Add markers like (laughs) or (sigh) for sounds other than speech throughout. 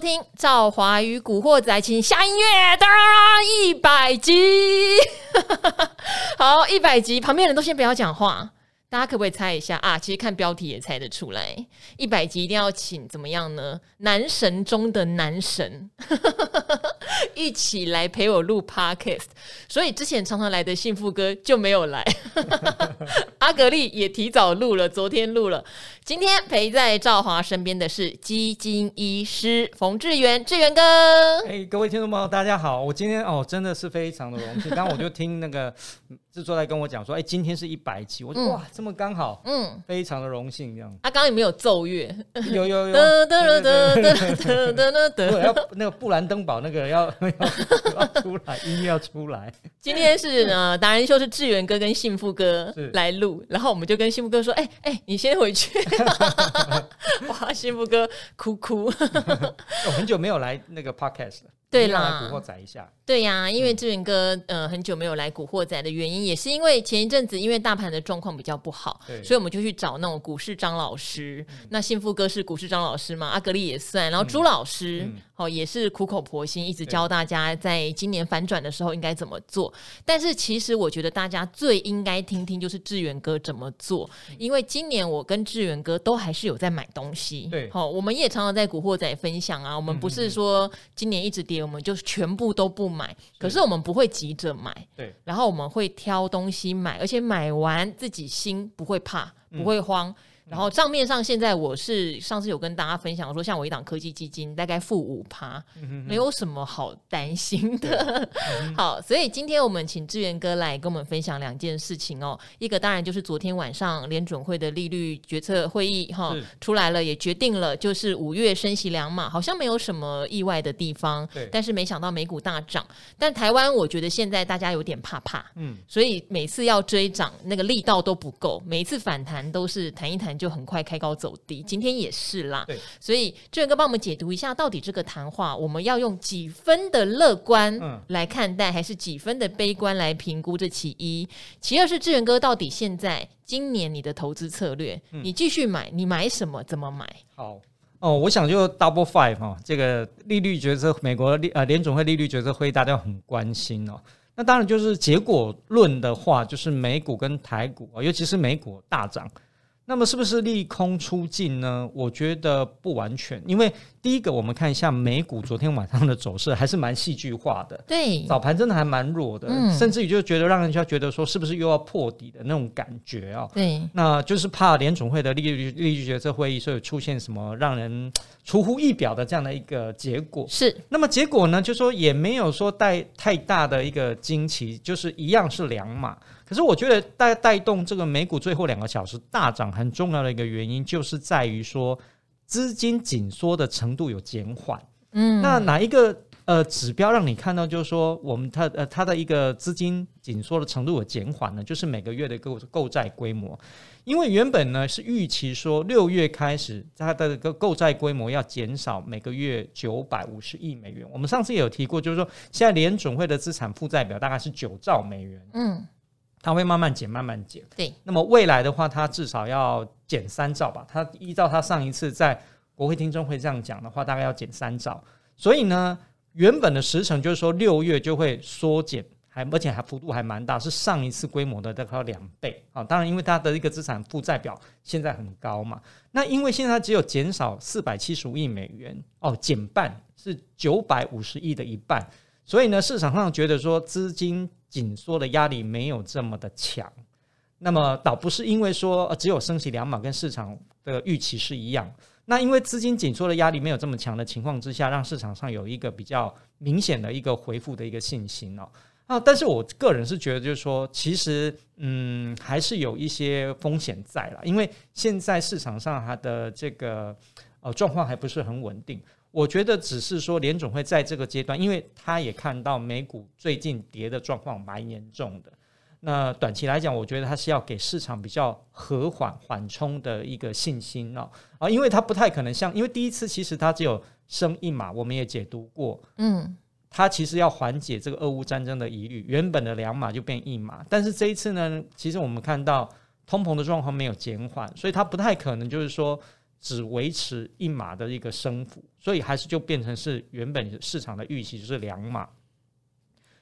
听《赵华与古惑仔》，请下音乐，当一百集，(laughs) 好，一百集，旁边人都先不要讲话。大家可不可以猜一下啊？其实看标题也猜得出来，一百集一定要请怎么样呢？男神中的男神 (laughs) 一起来陪我录 Podcast，所以之前常常来的幸福哥就没有来，(laughs) 阿格丽也提早录了，昨天录了。今天陪在赵华身边的是基金医师冯志源，志源哥。哎，各位听众朋友，大家好，我今天哦真的是非常的荣幸，刚刚我就听那个。制作来跟我讲说，哎、欸，今天是一百期，我说、嗯、哇，这么刚好，嗯，非常的荣幸这样。他刚刚有没有奏乐？有有有。得得得得得得得得。(laughs) 要那个布兰登堡那个要要，出来，音乐要出来。今天是呢，达人秀是志源哥跟幸福哥来录，然后我们就跟幸福哥说，哎、哎、你先回去。哇，幸福哥哭哭。我很久没有来那个 podcast 了。对啦，古惑仔一下。对呀、啊，因为志远哥呃很久没有来古惑仔的原因，也是因为前一阵子因为大盘的状况比较不好，所以我们就去找那种股市张老师。嗯、那幸福哥是股市张老师嘛，阿格力也算，然后朱老师、嗯、哦也是苦口婆心一直教大家在今年反转的时候应该怎么做。但是其实我觉得大家最应该听听就是志远哥怎么做，因为今年我跟志远哥都还是有在买东西。对，好、哦，我们也常常在古惑仔分享啊，我们不是说今年一直跌。我们就全部都不买，可是我们不会急着买，对，然后我们会挑东西买，而且买完自己心不会怕，不会慌。嗯然后账面上现在我是上次有跟大家分享说，像我一档科技基金大概负五趴，没有什么好担心的。好，所以今天我们请志源哥来跟我们分享两件事情哦。一个当然就是昨天晚上联准会的利率决策会议哈出来了，也决定了就是五月升息两码，好像没有什么意外的地方。但是没想到美股大涨，但台湾我觉得现在大家有点怕怕，嗯，所以每次要追涨那个力道都不够，每一次反弹都是弹一弹。就很快开高走低，今天也是啦。对，所以智元哥帮我们解读一下，到底这个谈话我们要用几分的乐观来看待，嗯、还是几分的悲观来评估？这其一，其二是智元哥到底现在今年你的投资策略，嗯、你继续买，你买什么？怎么买？好哦，我想就 Double Five 哈、哦，这个利率决策，美国利呃联总会利率决策会议，大家很关心哦。那当然就是结果论的话，就是美股跟台股，尤其是美股大涨。那么是不是利空出尽呢？我觉得不完全，因为第一个，我们看一下美股昨天晚上的走势，还是蛮戏剧化的。对，早盘真的还蛮弱的，嗯、甚至于就觉得让人家觉得说，是不是又要破底的那种感觉啊？对，那就是怕联总会的利率利率决策会议，所以出现什么让人出乎意表的这样的一个结果。是，那么结果呢，就说也没有说带太大的一个惊奇，就是一样是两码。可是我觉得带带动这个美股最后两个小时大涨很重要的一个原因，就是在于说资金紧缩的程度有减缓。嗯，那哪一个呃指标让你看到就是说我们它呃它的一个资金紧缩的程度有减缓呢？就是每个月的购购债规模，因为原本呢是预期说六月开始它的个购债规模要减少每个月九百五十亿美元。我们上次也有提过，就是说现在联准会的资产负债表大概是九兆美元。嗯。它会慢慢减，慢慢减。对，那么未来的话，它至少要减三兆吧？它依照它上一次在国会听证会这样讲的话，大概要减三兆。所以呢，原本的时程就是说六月就会缩减，还而且还幅度还蛮大，是上一次规模的大概两倍啊。当然，因为它的一个资产负债表现在很高嘛，那因为现在它只有减少四百七十五亿美元哦，减半是九百五十亿的一半，所以呢，市场上觉得说资金。紧缩的压力没有这么的强，那么倒不是因为说只有升息两码跟市场的预期是一样，那因为资金紧缩的压力没有这么强的情况之下，让市场上有一个比较明显的一个回复的一个信心哦。啊，但是我个人是觉得就是说，其实嗯还是有一些风险在了，因为现在市场上它的这个呃状况还不是很稳定。我觉得只是说联总会在这个阶段，因为他也看到美股最近跌的状况蛮严重的。那短期来讲，我觉得他是要给市场比较和缓缓冲的一个信心哦啊，因为他不太可能像，因为第一次其实他只有升一码，我们也解读过，嗯，他其实要缓解这个俄乌战争的疑虑，原本的两码就变一码，但是这一次呢，其实我们看到通膨的状况没有减缓，所以他不太可能就是说。只维持一码的一个升幅，所以还是就变成是原本市场的预期就是两码。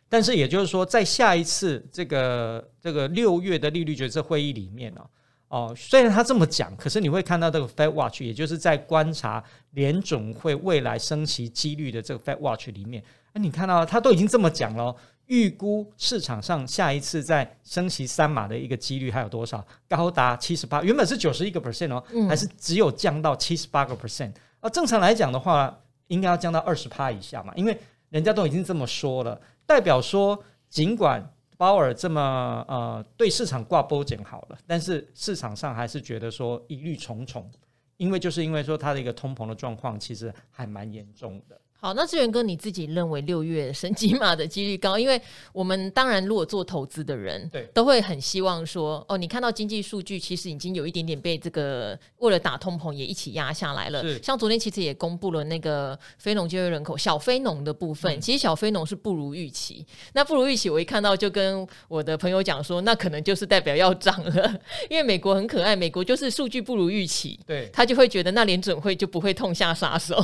但是也就是说，在下一次这个这个六月的利率决策会议里面呢，哦，虽然他这么讲，可是你会看到这个 Fed Watch，也就是在观察联总会未来升息几率的这个 Fed Watch 里面，那你看到他都已经这么讲了，预估市场上下一次再升息三码的一个几率还有多少？高达七十八，原本是九十一个 percent 哦，还是只有降到七十八个 percent？啊，正常来讲的话，应该要降到二十趴以下嘛，因为人家都已经这么说了。代表说，尽管鲍尔这么呃对市场挂波减好了，但是市场上还是觉得说疑虑重重，因为就是因为说它的一个通膨的状况其实还蛮严重的。好，那志远哥，你自己认为六月升级码的几率高？因为我们当然，如果做投资的人，对，都会很希望说，哦，你看到经济数据其实已经有一点点被这个为了打通膨也一起压下来了。像昨天其实也公布了那个非农就业人口小非农的部分，嗯、其实小非农是不如预期。那不如预期，我一看到就跟我的朋友讲说，那可能就是代表要涨了，因为美国很可爱，美国就是数据不如预期，对，他就会觉得那联准会就不会痛下杀手。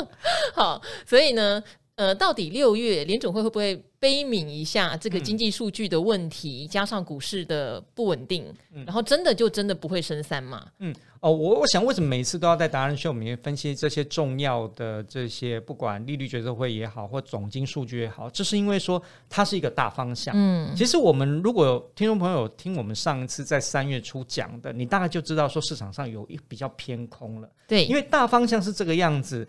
(laughs) 好。所以呢，呃，到底六月联准会会不会悲悯一下这个经济数据的问题，嗯、加上股市的不稳定，嗯、然后真的就真的不会升三嘛？嗯，哦，我我想为什么每次都要在达人秀里面分析这些重要的这些，不管利率决策会也好，或总经数据也好，这是因为说它是一个大方向。嗯，其实我们如果听众朋友听我们上一次在三月初讲的，你大概就知道说市场上有一比较偏空了。对，因为大方向是这个样子。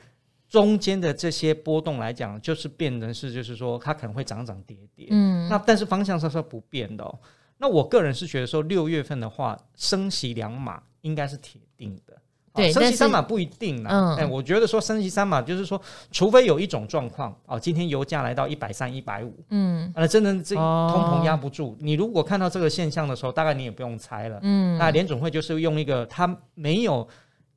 中间的这些波动来讲，就是变成是，就是说它可能会涨涨跌跌，嗯，那但是方向上是不变的哦。那我个人是觉得说，六月份的话，升息两码应该是铁定的，对，升息三码不一定啦。嗯，哎，我觉得说升息三码就是说，除非有一种状况哦，今天油价来到一百三、一百五，嗯，那真的这通膨压不住，你如果看到这个现象的时候，大概你也不用猜了，嗯，那联总会就是用一个它没有。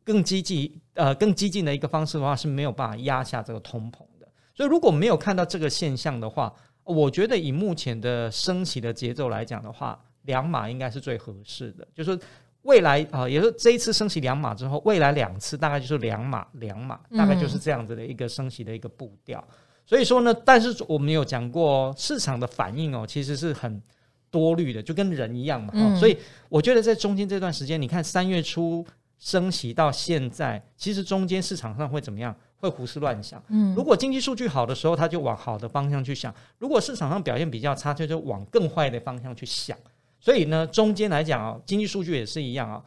更积极呃，更激进的一个方式的话是没有办法压下这个通膨的，所以如果没有看到这个现象的话，我觉得以目前的升息的节奏来讲的话，两码应该是最合适的。就是未来啊、呃，也就是这一次升息两码之后，未来两次大概就是两码两码，大概就是这样子的一个升息的一个步调。嗯、所以说呢，但是我们有讲过市场的反应哦，其实是很多虑的，就跟人一样嘛。嗯、所以我觉得在中间这段时间，你看三月初。升息到现在，其实中间市场上会怎么样？会胡思乱想。嗯，如果经济数据好的时候，他就往好的方向去想；如果市场上表现比较差，就就往更坏的方向去想。所以呢，中间来讲啊，经济数据也是一样啊。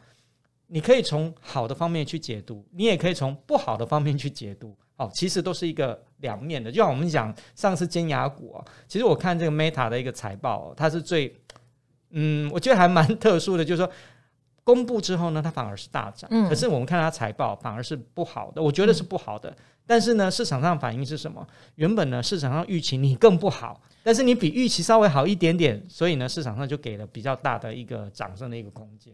你可以从好的方面去解读，你也可以从不好的方面去解读。哦，其实都是一个两面的。就像我们讲上次尖牙股啊，其实我看这个 Meta 的一个财报，它是最嗯，我觉得还蛮特殊的，就是说。公布之后呢，它反而是大涨。嗯，可是我们看它财报反而是不好的，我觉得是不好的。嗯，但是呢，市场上反应是什么？原本呢，市场上预期你更不好，但是你比预期稍微好一点点，所以呢，市场上就给了比较大的一个涨升的一个空间。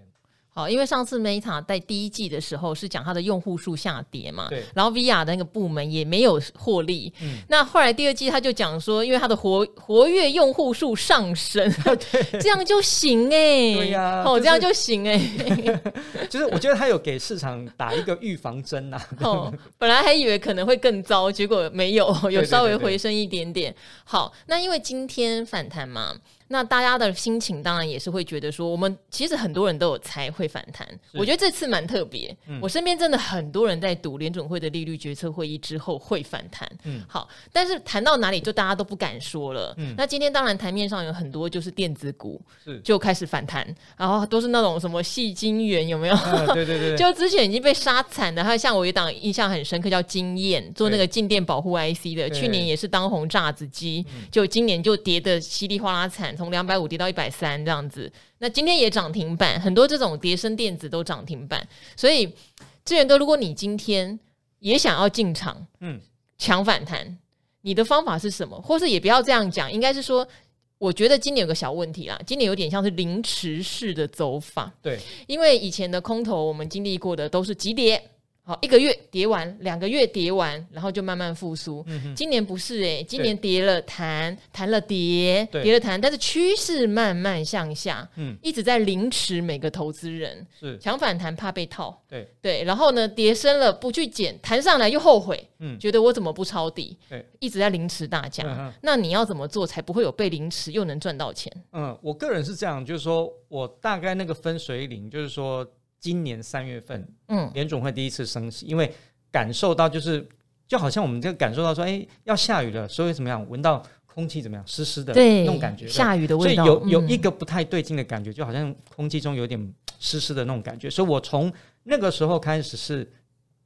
哦，因为上次 Meta 在第一季的时候是讲它的用户数下跌嘛，对，然后 VR 的那个部门也没有获利。嗯，那后来第二季他就讲说，因为它的活活跃用户数上升，(laughs) 对，这样就行哎、欸，对呀、啊，哦，就是、这样就行哎、欸，(laughs) 就是我觉得他有给市场打一个预防针呐、啊。哦，本来还以为可能会更糟，结果没有，有稍微回升一点点。对对对对，好，那因为今天反弹嘛。那大家的心情当然也是会觉得说，我们其实很多人都有猜会反弹。我觉得这次蛮特别，嗯、我身边真的很多人在赌联准会的利率决策会议之后会反弹。嗯，好，但是谈到哪里就大家都不敢说了。嗯，那今天当然台面上有很多就是电子股是就开始反弹，然后都是那种什么戏精元有没有？(laughs) 啊、对对对，(laughs) 就之前已经被杀惨的，还有像我一档印象很深刻叫经验，做那个静电保护 IC 的，去年也是当红炸子鸡，就今年就跌的稀里哗啦惨。从两百五跌到一百三这样子，那今天也涨停板，很多这种叠升电子都涨停板，所以志远哥，如果你今天也想要进场，嗯，抢反弹，你的方法是什么？或是也不要这样讲，应该是说，我觉得今年有个小问题啦，今年有点像是凌迟式的走法，对，因为以前的空头我们经历过的都是急跌。好，一个月跌完，两个月跌完，然后就慢慢复苏。嗯、今年不是诶、欸，今年跌了弹，弹了跌，跌了弹，但是趋势慢慢向下，嗯，一直在凌迟每个投资人，是。抢反弹怕被套，对。对，然后呢，跌深了不去捡，弹上来又后悔，嗯，觉得我怎么不抄底，对，一直在凌迟大家。嗯、那你要怎么做才不会有被凌迟又能赚到钱？嗯，我个人是这样，就是说我大概那个分水岭，就是说。今年三月份，嗯，联总会第一次升息，因为感受到就是，就好像我们这个感受到说，哎、欸，要下雨了，所以怎么样，闻到空气怎么样，湿湿的那种感觉，下雨的味道，所以有有一个不太对劲的感觉，嗯、就好像空气中有点湿湿的那种感觉，所以我从那个时候开始是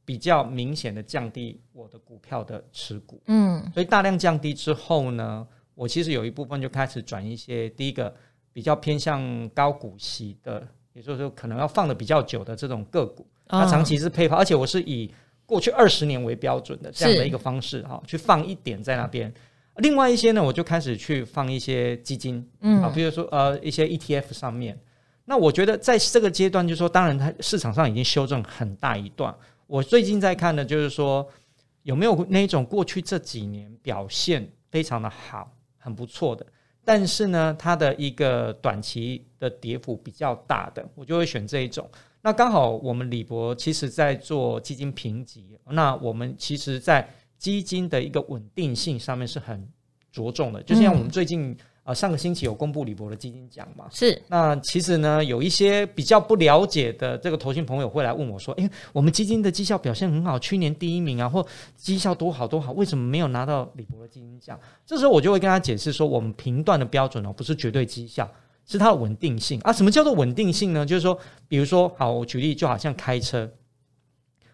比较明显的降低我的股票的持股，嗯，所以大量降低之后呢，我其实有一部分就开始转一些，第一个比较偏向高股息的。也就是说，可能要放的比较久的这种个股，它长期是配发，而且我是以过去二十年为标准的这样的一个方式哈，去放一点在那边。另外一些呢，我就开始去放一些基金，嗯，啊，比如说呃一些 ETF 上面。那我觉得在这个阶段，就是说，当然它市场上已经修正很大一段。我最近在看的，就是说有没有那种过去这几年表现非常的好、很不错的。但是呢，它的一个短期的跌幅比较大的，我就会选这一种。那刚好我们李博其实在做基金评级，那我们其实在基金的一个稳定性上面是很着重的，就像我们最近。啊，上个星期有公布李博的基金奖嘛？是。那其实呢，有一些比较不了解的这个投信朋友会来问我说：“诶，我们基金的绩效表现很好，去年第一名啊，或绩效多好多好，为什么没有拿到李博的基金奖？”这时候我就会跟他解释说：“我们评断的标准哦，不是绝对绩效，是它的稳定性啊。什么叫做稳定性呢？就是说，比如说，好，我举例，就好像开车，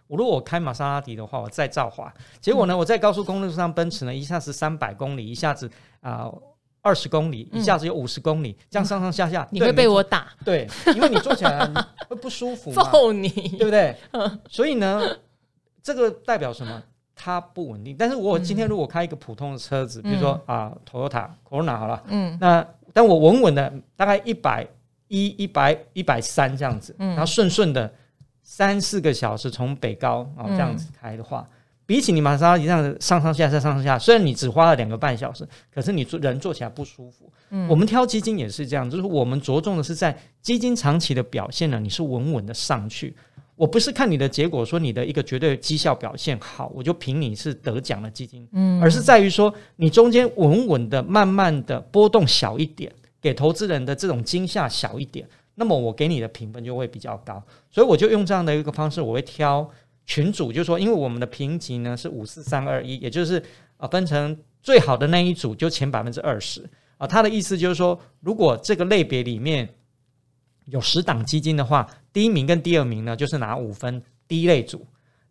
我如果我开玛莎拉蒂的话，我再造化，结果呢，我在高速公路上奔驰呢，一下子三百公里，一下子啊。呃二十公里，一下子有五十公里，嗯、这样上上下下，你会被我打。对，因为你坐起来会不舒服嘛，(laughs) 你对不对？(laughs) 所以呢，这个代表什么？它不稳定。但是我今天如果开一个普通的车子，嗯、比如说啊，Toyota Corona 好了，嗯，那但我稳稳的，大概一百一、一百一百三这样子，嗯、然后顺顺的三四个小时从北高啊这样子开的话。嗯比起你玛莎拉蒂这样上上下下上上下，虽然你只花了两个半小时，可是你坐人坐起来不舒服。嗯，我们挑基金也是这样，就是我们着重的是在基金长期的表现呢，你是稳稳的上去。我不是看你的结果说你的一个绝对绩效表现好，我就评你是得奖的基金，嗯，而是在于说你中间稳稳的、慢慢的波动小一点，给投资人的这种惊吓小一点，那么我给你的评分就会比较高。所以我就用这样的一个方式，我会挑。群组就说，因为我们的评级呢是五四三二一，也就是啊分成最好的那一组就前百分之二十啊。他的意思就是说，如果这个类别里面有十档基金的话，第一名跟第二名呢就是拿五分，第一类组；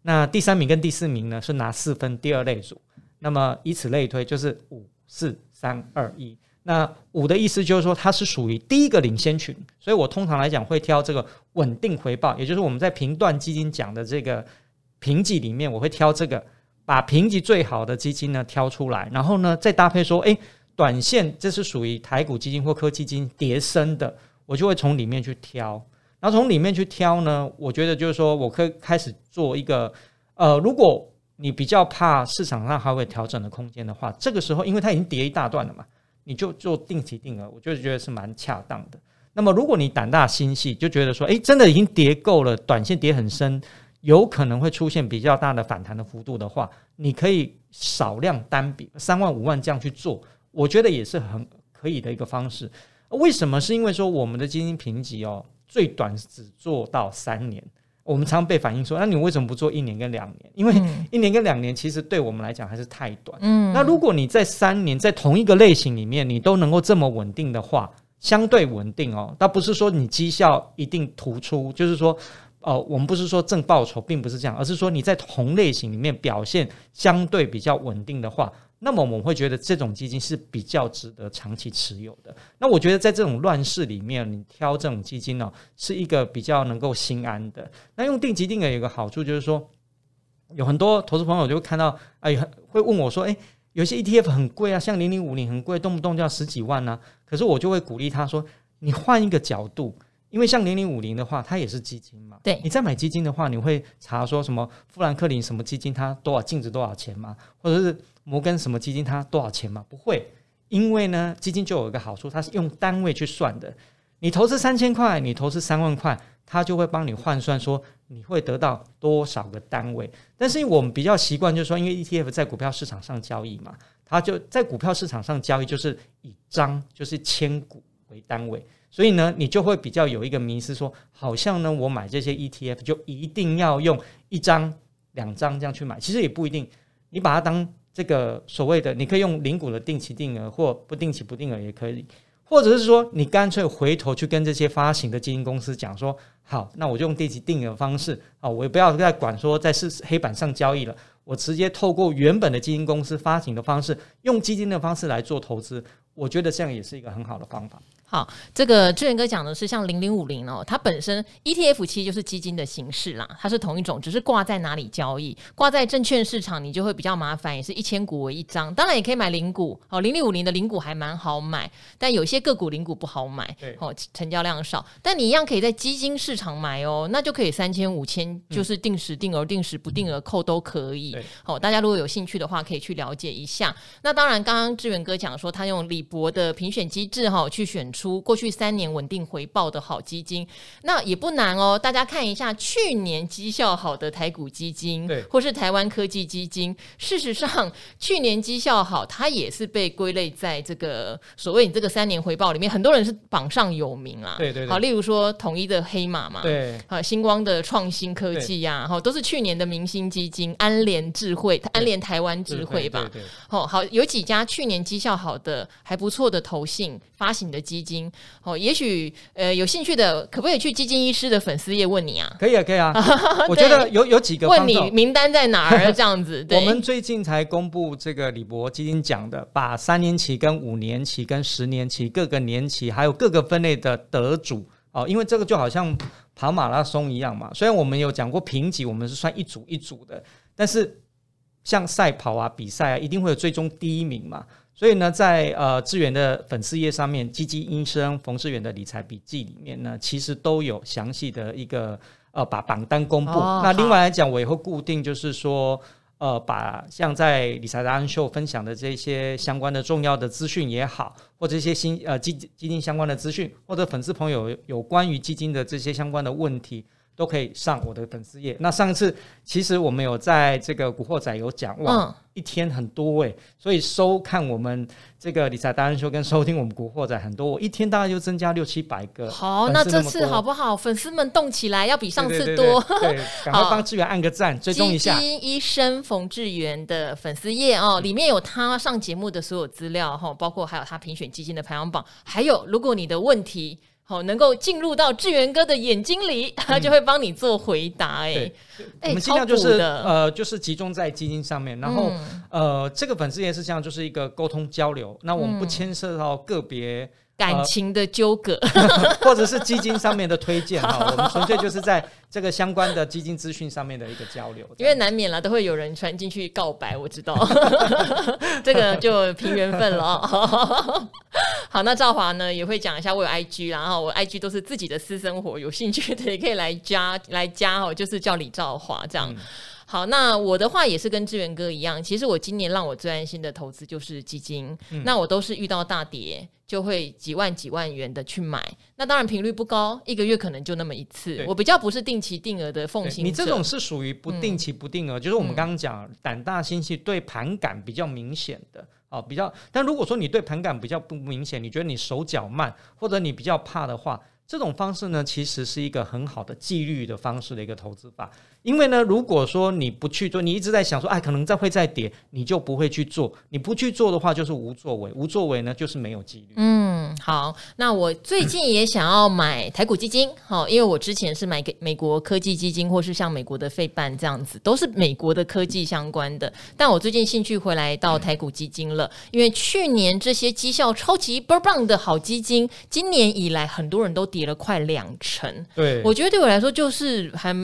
那第三名跟第四名呢是拿四分，第二类组。那么以此类推，就是五四三二一。那五的意思就是说，它是属于第一个领先群，所以我通常来讲会挑这个稳定回报，也就是我们在评断基金讲的这个。评级里面，我会挑这个，把评级最好的基金呢挑出来，然后呢再搭配说，诶，短线这是属于台股基金或科技基金跌深的，我就会从里面去挑。然后从里面去挑呢，我觉得就是说我可以开始做一个，呃，如果你比较怕市场上还会调整的空间的话，这个时候因为它已经跌一大段了嘛，你就做定期定额，我就觉得是蛮恰当的。那么如果你胆大心细，就觉得说，诶，真的已经跌够了，短线跌很深。有可能会出现比较大的反弹的幅度的话，你可以少量单笔三万五万这样去做，我觉得也是很可以的一个方式。为什么？是因为说我们的基金评级哦，最短只做到三年。我们常被反映说，那你为什么不做一年跟两年？因为一年跟两年其实对我们来讲还是太短。嗯，那如果你在三年在同一个类型里面，你都能够这么稳定的话，相对稳定哦，倒不是说你绩效一定突出，就是说。哦，我们不是说正报酬，并不是这样，而是说你在同类型里面表现相对比较稳定的话，那么我们会觉得这种基金是比较值得长期持有的。那我觉得在这种乱世里面，你挑这种基金呢、哦，是一个比较能够心安的。那用定期定额有个好处就是说，有很多投资朋友就会看到，哎，会问我说，哎，有些 ETF 很贵啊，像零零五零很贵，动不动就要十几万呢、可是我就会鼓励他说，你换一个角度。因为像零零五零的话，它也是基金嘛。对，你在买基金的话，你会查说什么富兰克林什么基金它多少净值多少钱吗？或者是摩根什么基金它多少钱吗？不会，因为呢，基金就有一个好处，它是用单位去算的。你投资三千块，你投资三万块，它就会帮你换算说你会得到多少个单位。但是我们比较习惯就是说，因为 ETF 在股票市场上交易嘛，它就在股票市场上交易就是以张就是千股为单位。所以呢，你就会比较有一个迷思，说好像呢，我买这些 ETF 就一定要用一张、两张这样去买，其实也不一定。你把它当这个所谓的，你可以用零股的定期定额，或不定期不定额也可以，或者是说，你干脆回头去跟这些发行的基金公司讲说，好，那我就用定期定额方式啊，我也不要再管说在是黑板上交易了，我直接透过原本的基金公司发行的方式，用基金的方式来做投资，我觉得这样也是一个很好的方法。好，这个志远哥讲的是像零零五零哦，它本身 ETF 其实就是基金的形式啦，它是同一种，只是挂在哪里交易，挂在证券市场你就会比较麻烦，也是一千股为一张，当然也可以买零股哦，零零五零的零股还蛮好买，但有些个股零股不好买，哦，成交量少，但你一样可以在基金市场买哦，那就可以三千五千，就是定时定额、定时不定额扣都可以，哦，大家如果有兴趣的话，可以去了解一下。那当然，刚刚志远哥讲说他用李博的评选机制哈去选。出过去三年稳定回报的好基金，那也不难哦。大家看一下去年绩效好的台股基金，对，或是台湾科技基金。事实上，去年绩效好，它也是被归类在这个所谓你这个三年回报里面，很多人是榜上有名啊。对对对。好，例如说统一的黑马嘛，对，啊，星光的创新科技呀，哈，都是去年的明星基金。安联智慧，安联台湾智慧吧。对，哦，好，有几家去年绩效好的还不错的投信发行的基金。金哦，也许呃有兴趣的，可不可以去基金医师的粉丝页问你啊？可以啊，可以啊。(laughs) 我觉得有有几个问你名单在哪儿 (laughs) 这样子。对我们最近才公布这个李博基金奖的，把三年期、跟五年期、跟十年期各个年期，还有各个分类的得主哦，因为这个就好像跑马拉松一样嘛。虽然我们有讲过评级，我们是算一组一组的，但是像赛跑啊、比赛啊，一定会有最终第一名嘛。所以呢，在呃志远的粉丝页上面，基金医生冯志远的理财笔记里面呢，其实都有详细的一个呃把榜单公布。哦、那另外来讲，我也会固定就是说，呃，把像在理财达人秀分享的这些相关的重要的资讯也好，或者一些新呃基基金相关的资讯，或者粉丝朋友有关于基金的这些相关的问题。都可以上我的粉丝页。那上一次其实我们有在这个古惑仔有讲哇，嗯、一天很多哎，所以收看我们这个理财达人秀跟收听我们古惑仔很多，我一天大概就增加六七百个。好，那这次好不好？粉丝们动起来，要比上次多。(laughs) 赶快帮志远按个赞，追踪一下。基金医生冯志远的粉丝页哦，里面有他上节目的所有资料哈，包括还有他评选基金的排行榜，还有如果你的问题。好，能够进入到志源哥的眼睛里，(laughs) 他就会帮你做回答。哎，我们尽量就是呃，就是集中在基金上面，然后呃，这个粉丝也是这样，就是一个沟通交流。那我们不牵涉到个别感情的纠葛，(laughs) 或者是基金上面的推荐哈，我们纯粹就是在这个相关的基金资讯上面的一个交流。因为难免了，都会有人传进去告白，我知道，(laughs) 这个就凭缘分了。(laughs) 好，那赵华呢也会讲一下，我有 IG，然后我 IG 都是自己的私生活，有兴趣的也可以来加来加哦，就是叫李兆华这样。嗯、好，那我的话也是跟志源哥一样，其实我今年让我最安心的投资就是基金，嗯、那我都是遇到大跌就会几万几万元的去买，那当然频率不高，一个月可能就那么一次。我比较不是定期定额的奉行。你这种是属于不定期不定额，嗯、就是我们刚刚讲胆大心细，对盘感比较明显的。哦，比较，但如果说你对盘感比较不明显，你觉得你手脚慢，或者你比较怕的话，这种方式呢，其实是一个很好的纪律的方式的一个投资法。因为呢，如果说你不去做，你一直在想说，哎，可能再会再跌，你就不会去做。你不去做的话，就是无作为。无作为呢，就是没有纪律。嗯，好。那我最近也想要买台股基金，好，因为我之前是买给美国科技基金，或是像美国的费半这样子，都是美国的科技相关的。但我最近兴趣回来到台股基金了，因为去年这些绩效超级棒的好基金，今年以来很多人都跌了快两成。对，我觉得对我来说就是还。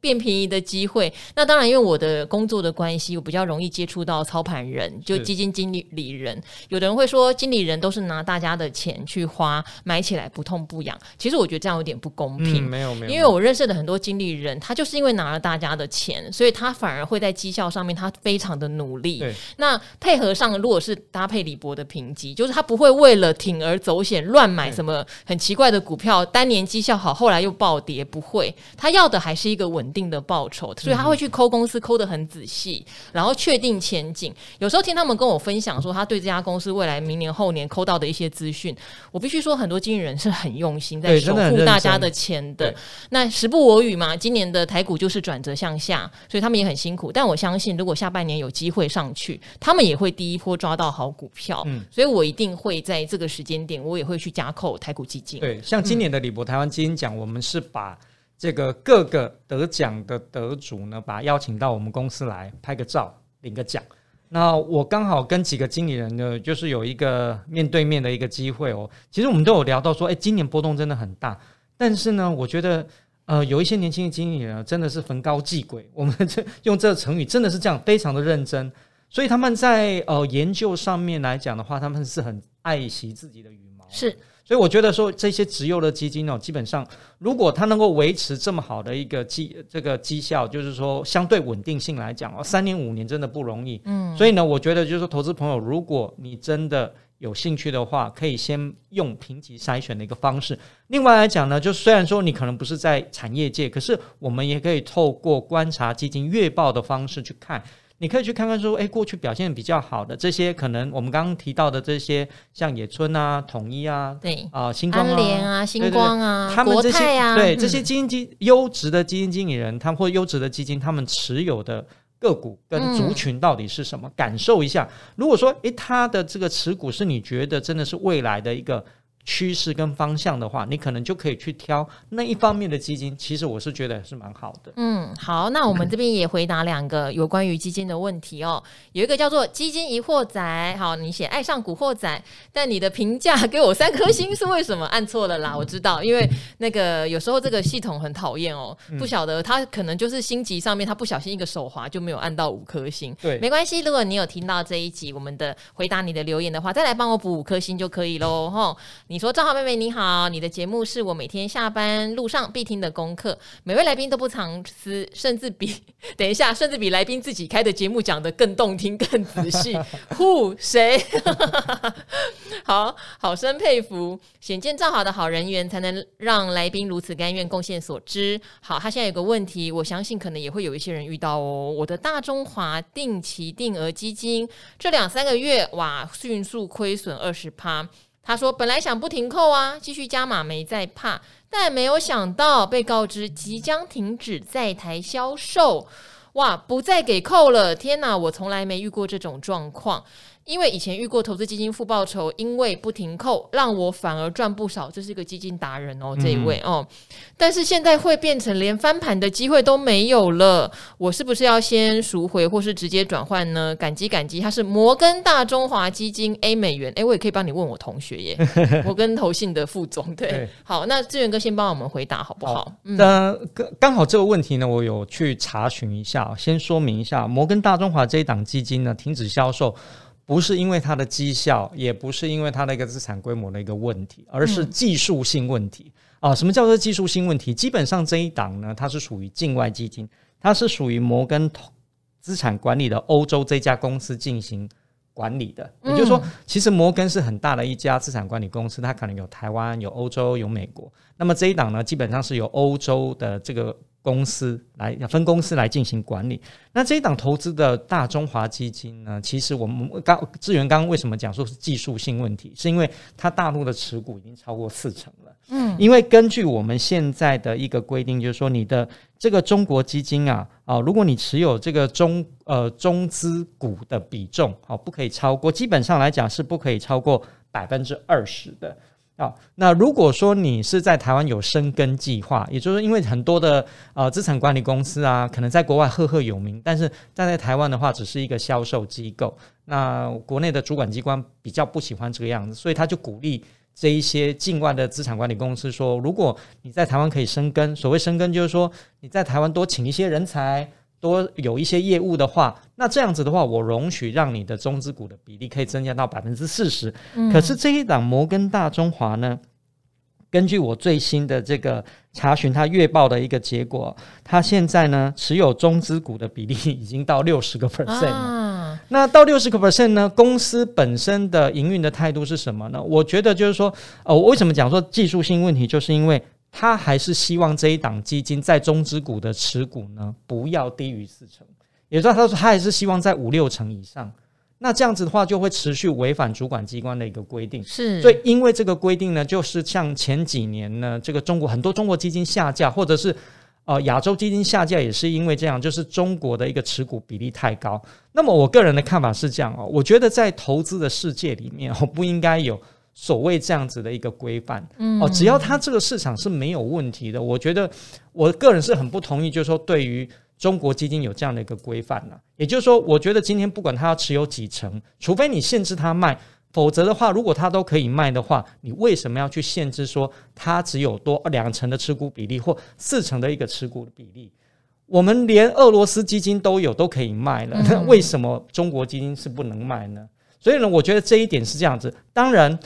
变便宜的机会。那当然，因为我的工作的关系，我比较容易接触到操盘人，就基金经理理人。有的人会说，经理人都是拿大家的钱去花，买起来不痛不痒。其实我觉得这样有点不公平。嗯、没有没有，因为我认识的很多经理人，他就是因为拿了大家的钱，所以他反而会在绩效上面他非常的努力。那配合上，如果是搭配李博的评级，就是他不会为了铤而走险乱买什么很奇怪的股票，单年绩效好，后来又暴跌，不会。他要的还是一个稳定的报酬，所以他会去抠公司，抠得很仔细，然后确定前景。有时候听他们跟我分享说，他对这家公司未来明年后年抠到的一些资讯，我必须说，很多经纪人是很用心在守护大家的钱的。那时不我与嘛，今年的台股就是转折向下，所以他们也很辛苦。但我相信，如果下半年有机会上去，他们也会第一波抓到好股票。嗯，所以我一定会在这个时间点，我也会去加扣台股基金。对，像今年的李博台湾基金奖，我们是把这个各个得奖的得主呢，把邀请到我们公司来拍个照，领个奖。那我刚好跟几个经理人呢，就是有一个面对面的一个机会哦。其实我们都有聊到说，哎，今年波动真的很大，但是呢，我觉得呃，有一些年轻的经理人真的是逢高继轨。我们这用这个成语真的是这样，非常的认真。所以他们在呃研究上面来讲的话，他们是很爱惜自己的羽毛。是。所以我觉得说这些直优的基金哦，基本上如果它能够维持这么好的一个绩这个绩效，就是说相对稳定性来讲哦，三年五年真的不容易。嗯，所以呢，我觉得就是说投资朋友，如果你真的有兴趣的话，可以先用评级筛选的一个方式。另外来讲呢，就虽然说你可能不是在产业界，可是我们也可以透过观察基金月报的方式去看。你可以去看看说，哎，过去表现比较好的这些，可能我们刚刚提到的这些，像野村啊、统一啊，对啊、呃，新光啊、安联啊、星光啊，他们这些啊，对这些基金经优质的基金经理人，他们或优质的基金，他们持有的个股跟族群到底是什么？嗯、感受一下。如果说，哎，他的这个持股是你觉得真的是未来的一个。趋势跟方向的话，你可能就可以去挑那一方面的基金。其实我是觉得是蛮好的。嗯，好，那我们这边也回答两个有关于基金的问题哦。有一个叫做“基金疑惑仔”，好，你写“爱上古惑仔”，但你的评价给我三颗星是为什么？按错了啦，我知道，因为那个有时候这个系统很讨厌哦，不晓得他可能就是星级上面他不小心一个手滑就没有按到五颗星。对，没关系，如果你有听到这一集我们的回答你的留言的话，再来帮我补五颗星就可以喽。吼，你。你说赵浩妹妹你好，你的节目是我每天下班路上必听的功课，每位来宾都不藏私，甚至比 (laughs) 等一下，甚至比来宾自己开的节目讲得更动听、更仔细。(laughs) (laughs) 呼谁？好好生佩服，显见赵好的好人缘，才能让来宾如此甘愿贡献所知。好，他现在有个问题，我相信可能也会有一些人遇到哦。我的大中华定期定额基金这两三个月哇，迅速亏损二十趴。他说：“本来想不停扣啊，继续加码没在怕，但没有想到被告知即将停止在台销售，哇，不再给扣了！天哪，我从来没遇过这种状况。”因为以前遇过投资基金负报酬，因为不停扣，让我反而赚不少。这是一个基金达人哦，这一位哦。但是现在会变成连翻盘的机会都没有了，我是不是要先赎回，或是直接转换呢？感激感激，他是摩根大中华基金 A 美元，哎，我也可以帮你问我同学耶，(laughs) 摩根投信的副总。对，对好，那志远哥先帮我们回答好不好？好嗯，刚刚好这个问题呢，我有去查询一下，先说明一下，摩根大中华这一档基金呢，停止销售。不是因为它的绩效，也不是因为它的一个资产规模的一个问题，而是技术性问题啊。什么叫做技术性问题？基本上这一档呢，它是属于境外基金，它是属于摩根资产管理的欧洲这家公司进行管理的。也就是说，其实摩根是很大的一家资产管理公司，它可能有台湾、有欧洲、有美国。那么这一档呢，基本上是由欧洲的这个。公司来分公司来进行管理。那这一档投资的大中华基金呢？其实我们刚志源刚刚为什么讲说是技术性问题？是因为它大陆的持股已经超过四成了。嗯，因为根据我们现在的一个规定，就是说你的这个中国基金啊啊，如果你持有这个中呃中资股的比重，好，不可以超过，基本上来讲是不可以超过百分之二十的。啊，那如果说你是在台湾有生根计划，也就是因为很多的呃资产管理公司啊，可能在国外赫赫有名，但是站在台湾的话，只是一个销售机构。那国内的主管机关比较不喜欢这个样子，所以他就鼓励这一些境外的资产管理公司说，如果你在台湾可以生根，所谓生根就是说你在台湾多请一些人才，多有一些业务的话，那这样子的话，我容许让你的中资股的比例可以增加到百分之四十。可是这一档摩根大中华呢，根据我最新的这个查询，它月报的一个结果，它现在呢持有中资股的比例已经到六十个 percent 了。啊那到六十个 percent 呢？公司本身的营运的态度是什么呢？我觉得就是说，呃，我为什么讲说技术性问题，就是因为他还是希望这一档基金在中资股的持股呢不要低于四成，也就是说，他说他还是希望在五六成以上。那这样子的话，就会持续违反主管机关的一个规定。是，所以因为这个规定呢，就是像前几年呢，这个中国很多中国基金下架，或者是。呃，亚洲基金下架也是因为这样，就是中国的一个持股比例太高。那么我个人的看法是这样哦，我觉得在投资的世界里面，哦，不应该有所谓这样子的一个规范。嗯哦，只要它这个市场是没有问题的，我觉得我个人是很不同意，就是说对于中国基金有这样的一个规范了。也就是说，我觉得今天不管它要持有几成，除非你限制它卖。否则的话，如果它都可以卖的话，你为什么要去限制说它只有多两成的持股比例或四成的一个持股的比例？我们连俄罗斯基金都有都可以卖了，那为什么中国基金是不能卖呢？所以呢，我觉得这一点是这样子。当然，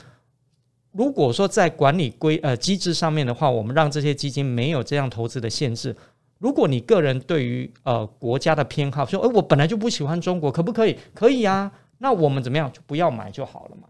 如果说在管理规呃机制上面的话，我们让这些基金没有这样投资的限制。如果你个人对于呃国家的偏好，说诶，我本来就不喜欢中国，可不可以？可以啊。那我们怎么样就不要买就好了嘛？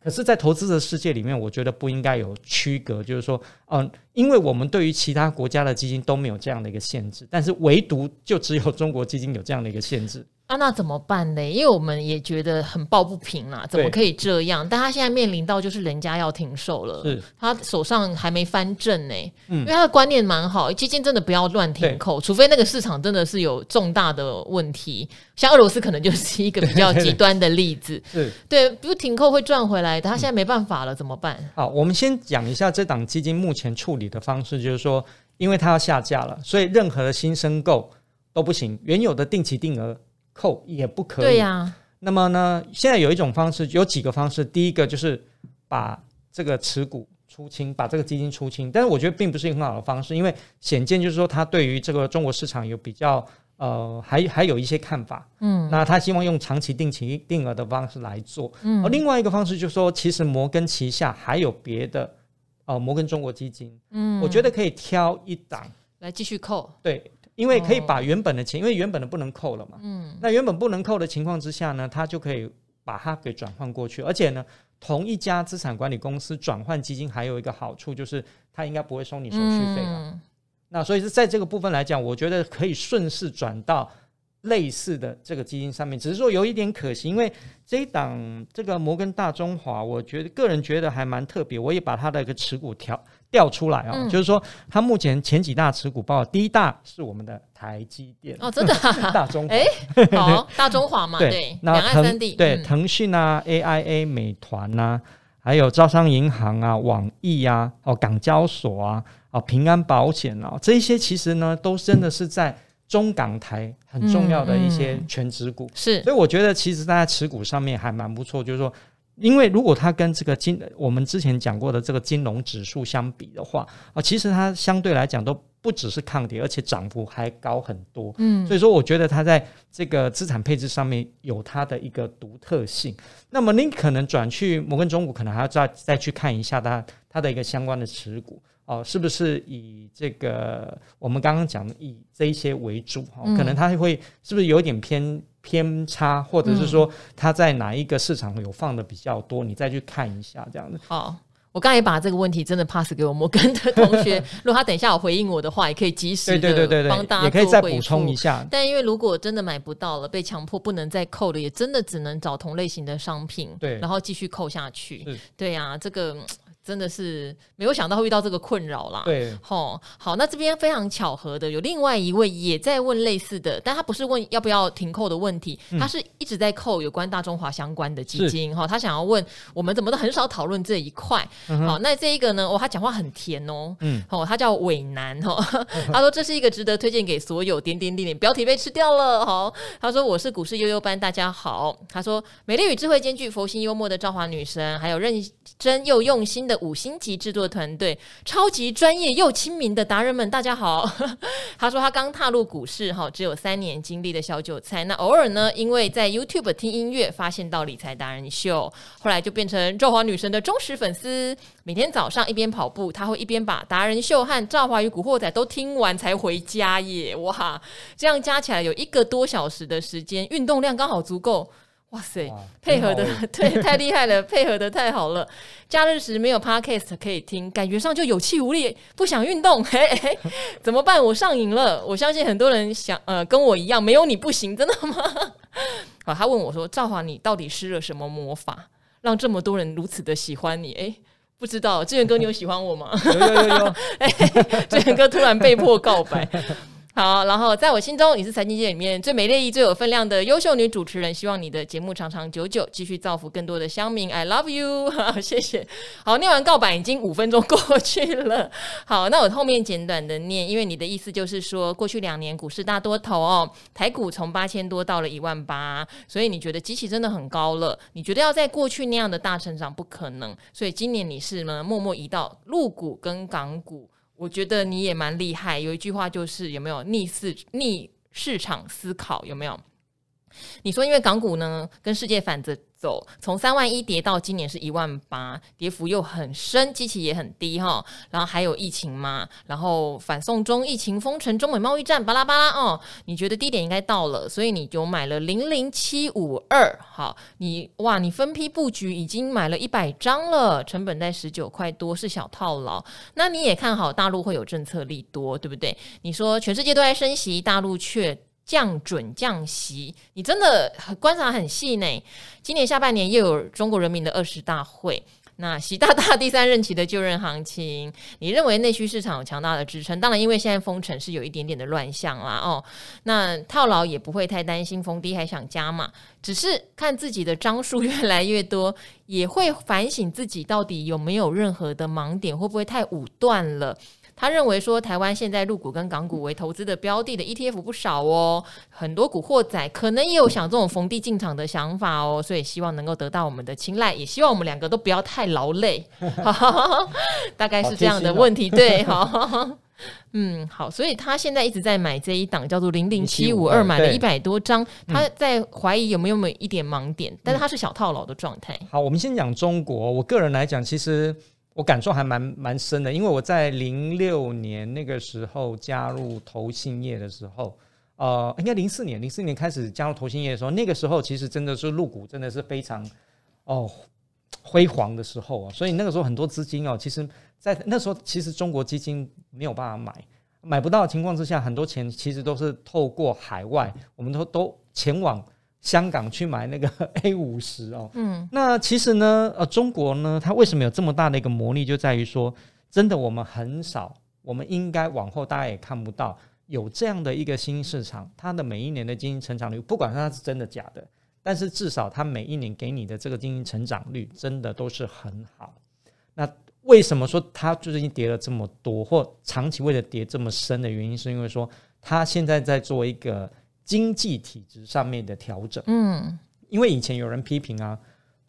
可是，在投资的世界里面，我觉得不应该有区隔，就是说，嗯，因为我们对于其他国家的基金都没有这样的一个限制，但是唯独就只有中国基金有这样的一个限制。啊，那怎么办呢？因为我们也觉得很抱不平啦，怎么可以这样？但他现在面临到就是人家要停售了，是他手上还没翻正呢。嗯，因为他的观念蛮好，基金真的不要乱停扣，除非那个市场真的是有重大的问题，像俄罗斯可能就是一个比较极端的例子。是，对，不停扣会赚回来的，他现在没办法了，怎么办？好，我们先讲一下这档基金目前处理的方式，就是说，因为它要下架了，所以任何的新申购都不行，原有的定期定额。扣也不可以。对呀。那么呢，现在有一种方式，有几个方式。第一个就是把这个持股出清，把这个基金出清。但是我觉得并不是一个很好的方式，因为显见就是说他对于这个中国市场有比较呃，还还有一些看法。嗯。那他希望用长期定期定额的方式来做。嗯。而另外一个方式就是说，其实摩根旗下还有别的呃摩根中国基金。嗯。我觉得可以挑一档来继续扣。对。因为可以把原本的钱，因为原本的不能扣了嘛，嗯，那原本不能扣的情况之下呢，他就可以把它给转换过去，而且呢，同一家资产管理公司转换基金还有一个好处就是，他应该不会收你手续费了。嗯，那所以是在这个部分来讲，我觉得可以顺势转到类似的这个基金上面，只是说有一点可惜，因为这一档这个摩根大中华，我觉得个人觉得还蛮特别，我也把它的一个持股调。调出来啊、哦，嗯、就是说，它目前前几大持股包括第一大是我们的台积电。哦，真的、啊、(laughs) 大中华。哎，好大中华嘛，(laughs) 对，两岸三地，对，腾讯啊，AIA、美团啊，还有招商银行啊，网易啊，哦，港交所啊，哦，平安保险啊，这一些其实呢，都真的是在中港台很重要的一些全值股，是、所以我觉得其实大家持股上面还蛮不错，就是说。因为如果它跟这个金我们之前讲过的这个金融指数相比的话啊，其实它相对来讲都不只是抗跌，而且涨幅还高很多。嗯，所以说我觉得它在这个资产配置上面有它的一个独特性。那么您可能转去摩根中股，可能还要再再去看一下它它的一个相关的持股哦，是不是以这个我们刚刚讲的以这一些为主？哦，可能它会是不是有点偏？偏差，或者是说他在哪一个市场有放的比较多，嗯、你再去看一下这样子。好，我刚才也把这个问题真的 pass 给我摩根的同学，(laughs) 如果他等一下有回应我的话，也可以及时的帮大家，也可以再补充一下。但因为如果真的买不到了，被强迫不能再扣了，也真的只能找同类型的商品，对，然后继续扣下去。对呀、啊，这个。真的是没有想到会遇到这个困扰啦。对，吼，好，那这边非常巧合的，有另外一位也在问类似的，但他不是问要不要停扣的问题，嗯、他是一直在扣有关大中华相关的基金，哈是，他想要问我们怎么都很少讨论这一块。嗯、好，那这一个呢，哦，他讲话很甜哦，嗯，哦，他叫伟南，哈，他说这是一个值得推荐给所有点点点点，标题被吃掉了，好，他说我是股市悠悠班，大家好，他说美丽与智慧兼具，佛心幽默的赵华女神，还有认真又用心的。五星级制作团队，超级专业又亲民的达人们，大家好。(laughs) 他说他刚踏入股市哈，只有三年经历的小韭菜，那偶尔呢，因为在 YouTube 听音乐，发现到理财达人秀，后来就变成赵华女神的忠实粉丝。每天早上一边跑步，他会一边把达人秀和赵华与古惑仔都听完才回家耶。哇，这样加起来有一个多小时的时间，运动量刚好足够。哇塞，哇配合的 (laughs) 对，太厉害了，(laughs) 配合的太好了。假日时没有 podcast 可以听，感觉上就有气无力，不想运动，(laughs) 嘿嘿，怎么办？我上瘾了。我相信很多人想，呃，跟我一样，没有你不行，真的吗？好，他问我说：“赵华，你到底施了什么魔法，让这么多人如此的喜欢你？”哎，不知道，志远哥，你有喜欢我吗？有有有有。哎，志远哥突然被迫告白。好，然后在我心中，你是财经界里面最美丽、最有分量的优秀女主持人。希望你的节目长长久久，继续造福更多的乡民。I love you，(laughs) 好，谢谢。好，念完告白已经五分钟过去了。好，那我后面简短的念，因为你的意思就是说，过去两年股市大多头哦，台股从八千多到了一万八，所以你觉得机器真的很高了。你觉得要在过去那样的大成长不可能，所以今年你是呢默默移到陆股跟港股。我觉得你也蛮厉害。有一句话就是有没有逆市逆市场思考？有没有？你说因为港股呢跟世界反着走，从三万一跌到今年是一万八，跌幅又很深，基期也很低哈。然后还有疫情嘛，然后反送中疫情封城，中美贸易战巴拉巴拉哦。你觉得低点应该到了，所以你就买了零零七五二。好，你哇，你分批布局已经买了一百张了，成本在十九块多，是小套牢。那你也看好大陆会有政策利多，对不对？你说全世界都在升息，大陆却。降准降息，你真的观察很细呢。今年下半年又有中国人民的二十大会，那习大大第三任期的就任行情，你认为内需市场有强大的支撑？当然，因为现在封城是有一点点的乱象啦。哦，那套牢也不会太担心，逢低还想加码，只是看自己的张数越来越多，也会反省自己到底有没有任何的盲点，会不会太武断了。他认为说，台湾现在入股跟港股为投资的标的的 ETF 不少哦，很多古惑仔可能也有想这种逢低进场的想法哦，所以希望能够得到我们的青睐，也希望我们两个都不要太劳累，(laughs) 大概是这样的问题，对，好，嗯，好，所以他现在一直在买这一档叫做零零七五二，买了一百多张，他在怀疑有没有没一点盲点，但是他是小套牢的状态。好，我们先讲中国，我个人来讲，其实。我感受还蛮蛮深的，因为我在零六年那个时候加入投信业的时候，呃，应该零四年，零四年开始加入投信业的时候，那个时候其实真的是入股真的是非常哦辉煌的时候啊，所以那个时候很多资金哦，其实，在那时候其实中国基金没有办法买，买不到的情况之下，很多钱其实都是透过海外，我们都都前往。香港去买那个 (laughs) A 五十哦，嗯，那其实呢，呃，中国呢，它为什么有这么大的一个魔力，就在于说，真的我们很少，我们应该往后大家也看不到有这样的一个新市场，它的每一年的经营成长率，不管它是真的假的，但是至少它每一年给你的这个经营成长率，真的都是很好。那为什么说它最近跌了这么多，或长期为了跌这么深的原因，是因为说它现在在做一个。经济体制上面的调整，嗯，因为以前有人批评啊，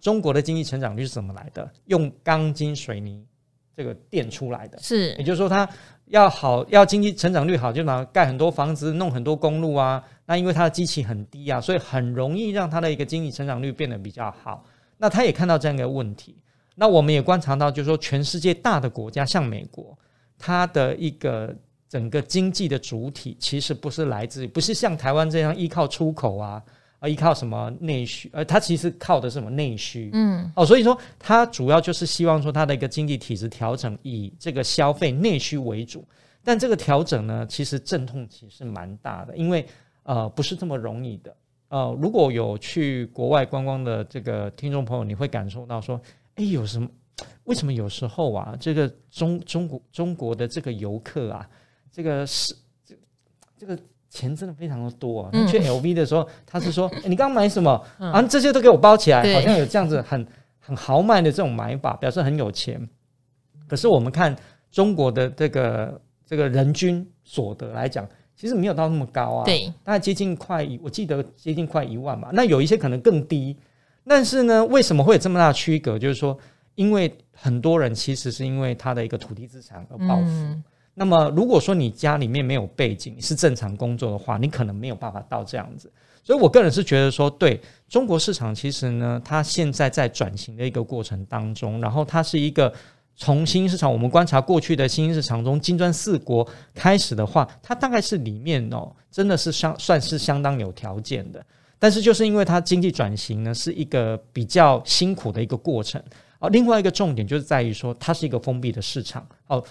中国的经济成长率是怎么来的？用钢筋水泥这个垫出来的，是，也就是说，它要好，要经济成长率好，就拿盖很多房子，弄很多公路啊。那因为它的机器很低啊，所以很容易让它的一个经济成长率变得比较好。那他也看到这样一个问题，那我们也观察到，就是说，全世界大的国家，像美国，它的一个。整个经济的主体其实不是来自，不是像台湾这样依靠出口啊，啊依靠什么内需，呃，它其实靠的是什么内需？嗯，哦，所以说它主要就是希望说它的一个经济体制调整以这个消费内需为主，但这个调整呢，其实阵痛其实蛮大的，因为呃不是这么容易的。呃，如果有去国外观光的这个听众朋友，你会感受到说，哎，有什么？为什么有时候啊，这个中中国中国的这个游客啊？这个是这这个钱真的非常的多啊！嗯、去 LV 的时候，他是说：“欸、(laughs) 你刚刚买什么？嗯、啊，这些都给我包起来，好像有这样子很很豪迈的这种买法，表示很有钱。”可是我们看中国的这个这个人均所得来讲，其实没有到那么高啊，对，大概接近快一，我记得接近快一万吧。那有一些可能更低，但是呢，为什么会有这么大的区隔？就是说。因为很多人其实是因为他的一个土地资产而暴富。嗯那么，如果说你家里面没有背景，是正常工作的话，你可能没有办法到这样子。所以我个人是觉得说，对中国市场，其实呢，它现在在转型的一个过程当中，然后它是一个从新兴市场，我们观察过去的新兴市场中，金砖四国开始的话，它大概是里面哦，真的是相算是相当有条件的。但是就是因为它经济转型呢，是一个比较辛苦的一个过程。哦，另外一个重点就是在于说，它是一个封闭的市场。哦。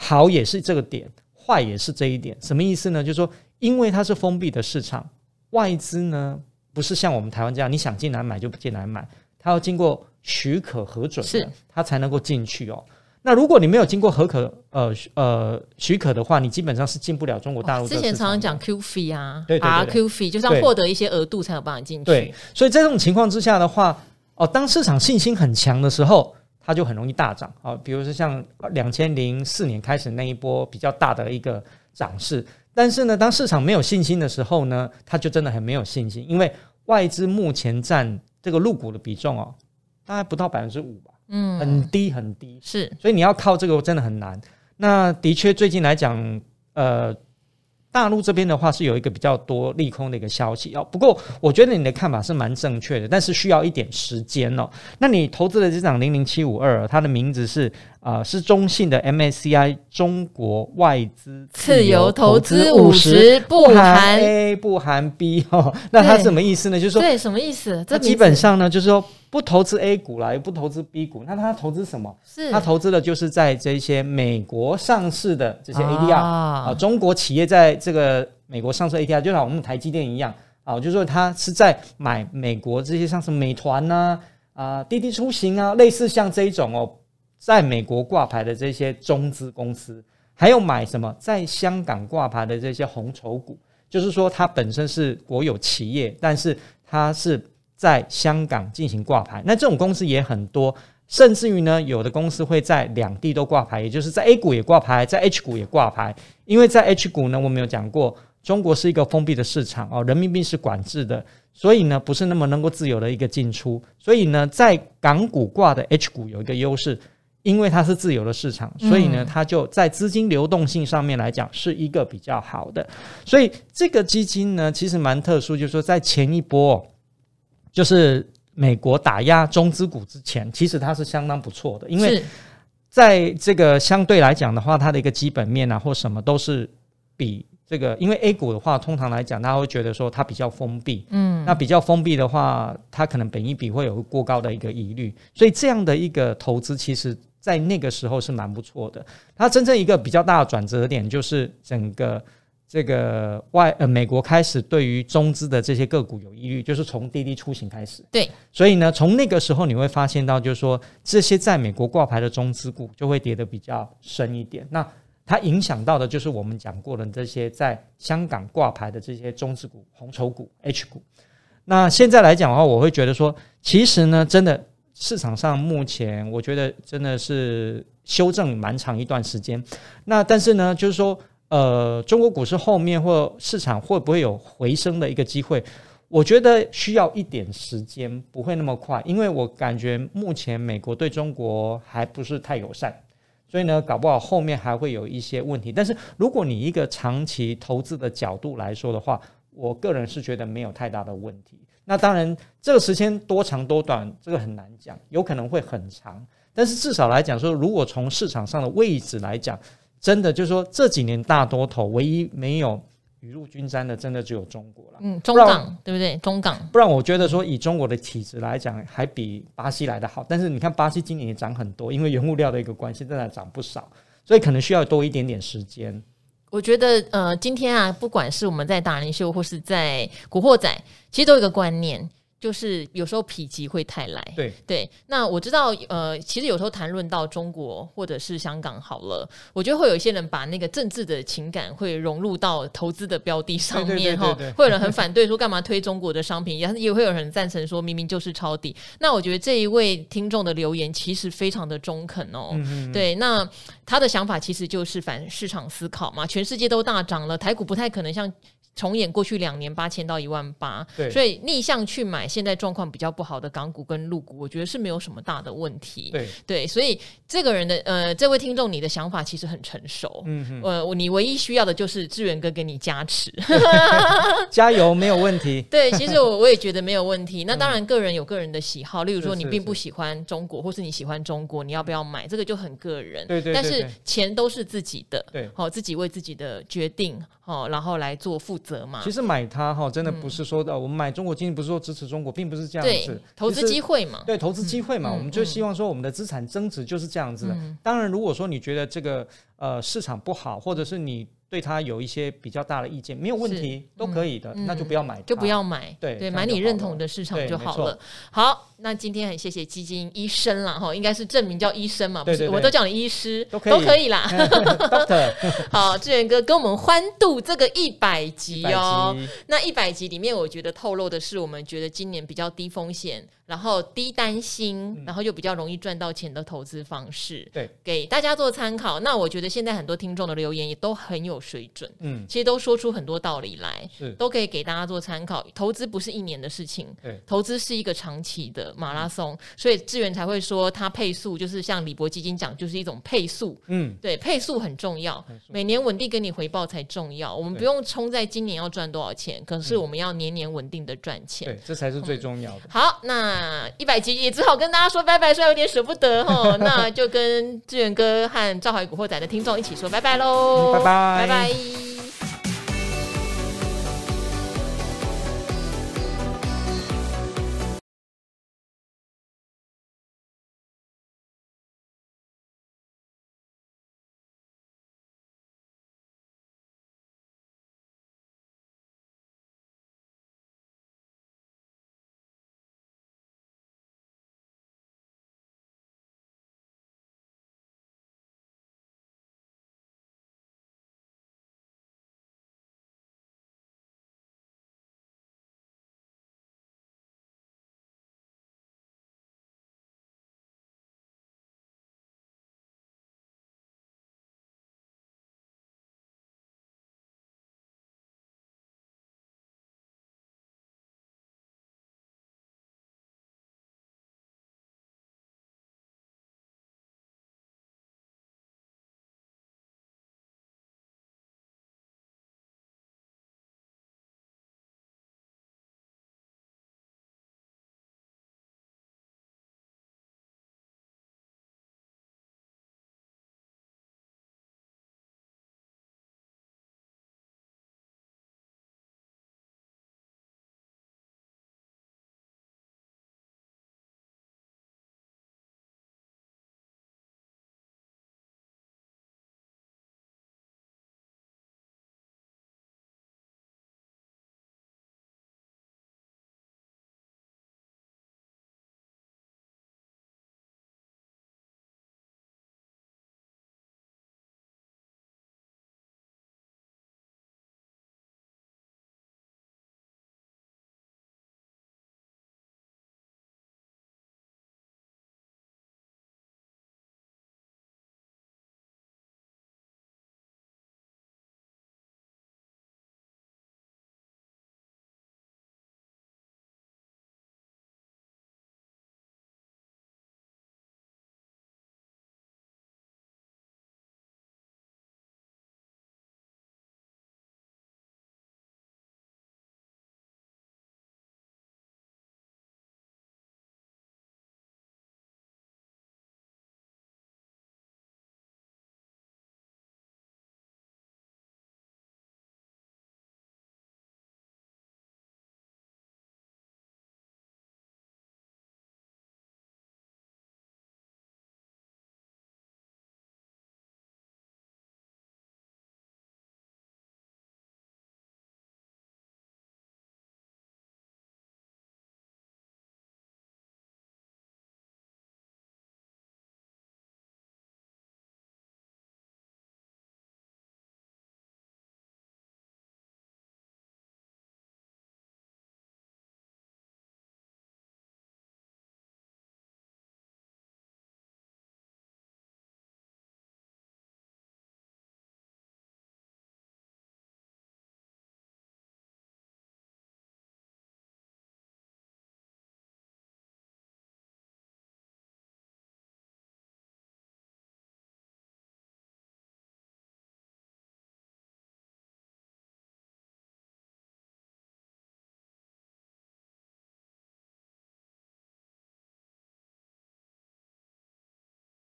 好也是这个点，坏也是这一点，什么意思呢？就是说，因为它是封闭的市场，外资呢不是像我们台湾这样，你想进来买就进来买，它要经过许可核准是，它才能够进去哦。那如果你没有经过核可呃呃许可的话，你基本上是进不了中国大陆。哦。之前常常讲 Q fee 啊，对对对对，RQ fee 就是要获得一些额度才有办法进去。对，所以在这种情况之下的话，哦，当市场信心很强的时候。它就很容易大涨。啊，比如说像两千零四年开始那一波比较大的一个涨势，但是呢，当市场没有信心的时候呢，它就真的很没有信心，因为外资目前占这个入股的比重哦，大概不到百分之五吧，嗯，很低很低，是，所以你要靠这个真的很难。那的确最近来讲，呃。大陆这边的话是有一个比较多利空的一个消息哦，不过我觉得你的看法是蛮正确的，但是需要一点时间哦。那你投资的这档零零七五二，它的名字是啊、呃，是中信的 MSCI 中国外资自由投资五十，不含 A 不含 B 哦。那它什么意思呢？就是说对什么意思？这基本上呢，就是说。不投资 A 股啦，也不投资 B 股，那他投资什么？是他投资的就是在这些美国上市的这些 ADR 啊，啊，中国企业在这个美国上市 ADR，就像我们台积电一样啊，就是说他是在买美国这些像是美团呐啊，啊、滴滴出行啊，类似像这一种哦，在美国挂牌的这些中资公司，还有买什么在香港挂牌的这些红筹股，就是说它本身是国有企业，但是它是。在香港进行挂牌，那这种公司也很多，甚至于呢，有的公司会在两地都挂牌，也就是在 A 股也挂牌，在 H 股也挂牌。因为在 H 股呢，我们有讲过，中国是一个封闭的市场哦，人民币是管制的，所以呢，不是那么能够自由的一个进出。所以呢，在港股挂的 H 股有一个优势，因为它是自由的市场，所以呢，它就在资金流动性上面来讲是一个比较好的。所以这个基金呢，其实蛮特殊，就是说在前一波。就是美国打压中资股之前，其实它是相当不错的，因为在这个相对来讲的话，它的一个基本面啊或什么都是比这个，因为 A 股的话，通常来讲，他会觉得说它比较封闭，嗯，那比较封闭的话，它可能本益比会有过高的一个疑虑，所以这样的一个投资，其实在那个时候是蛮不错的。它真正一个比较大的转折点，就是整个。这个外呃，美国开始对于中资的这些个股有疑虑，就是从滴滴出行开始。对，所以呢，从那个时候你会发现到，就是说这些在美国挂牌的中资股就会跌得比较深一点。那它影响到的就是我们讲过的这些在香港挂牌的这些中资股、红筹股、H 股。那现在来讲的话，我会觉得说，其实呢，真的市场上目前我觉得真的是修正蛮长一段时间。那但是呢，就是说。呃，中国股市后面或市场会不会有回升的一个机会？我觉得需要一点时间，不会那么快，因为我感觉目前美国对中国还不是太友善，所以呢，搞不好后面还会有一些问题。但是如果你一个长期投资的角度来说的话，我个人是觉得没有太大的问题。那当然，这个时间多长多短，这个很难讲，有可能会很长。但是至少来讲说，如果从市场上的位置来讲，真的就是说，这几年大多头唯一没有雨露均沾的，真的只有中国了。嗯，中港对不对？中港，不然我觉得说，以中国的体质来讲，还比巴西来的好。但是你看，巴西今年也涨很多，因为原物料的一个关系，真的涨不少，所以可能需要多一点点时间。我觉得，呃，今天啊，不管是我们在达人秀或是在古惑仔，其实都有一个观念。就是有时候否极会太来，对对。那我知道，呃，其实有时候谈论到中国或者是香港好了，我觉得会有一些人把那个政治的情感会融入到投资的标的上面哈，会有人很反对说干嘛推中国的商品，也也会有人赞成说明明就是抄底。那我觉得这一位听众的留言其实非常的中肯哦，嗯嗯对。那他的想法其实就是反市场思考嘛，全世界都大涨了，台股不太可能像。重演过去两年八千到一万八，对，所以逆向去买现在状况比较不好的港股跟陆股，我觉得是没有什么大的问题。对对，所以这个人的呃，这位听众，你的想法其实很成熟。嗯哼，呃，你唯一需要的就是志远哥给你加持，(laughs) 加油没有问题。(laughs) 对，其实我我也觉得没有问题。(laughs) 那当然，个人有个人的喜好，例如说你并不喜欢中国，或是你喜欢中国，你要不要买？这个就很个人。对对。但是钱都是自己的，对，好，自己为自己的决定，好，然后来做负责嘛。其实买。它哈真的不是说的，嗯、我们买中国经济不是说支持中国，并不是这样子。投资机会嘛，对，投资机会嘛，嗯、我们就希望说我们的资产增值就是这样子的。嗯、当然，如果说你觉得这个呃市场不好，或者是你。对他有一些比较大的意见，没有问题，都可以的，那就不要买，就不要买，对对，买你认同的市场就好了。好，那今天很谢谢基金医生啦，哈，应该是证明叫医生嘛，不是，我都叫你医师，都可以。啦。(laughs) (laughs) 好，志远哥跟我们欢度这个一百集哦。那一百集里面，我觉得透露的是，我们觉得今年比较低风险，然后低担心，然后又比较容易赚到钱的投资方式，对，给大家做参考。那我觉得现在很多听众的留言也都很有水准，嗯，其实都说出很多道理来，是都可以给大家做参考。投资不是一年的事情，对，投资是一个长期的马拉松，所以志源才会说它配速就是像李博基金讲，就是一种配速，嗯，对，配速很重要，每年稳定给你回报才重要。我们不用冲在今年要赚多少钱，可是我们要年年稳定的赚钱，对，这才是最重要的。好，那。那一百集也只好跟大家说拜拜，虽然有点舍不得哈，(laughs) 那就跟志远哥和赵怀古惑仔的听众一起说拜拜喽，嗯，拜拜，拜拜。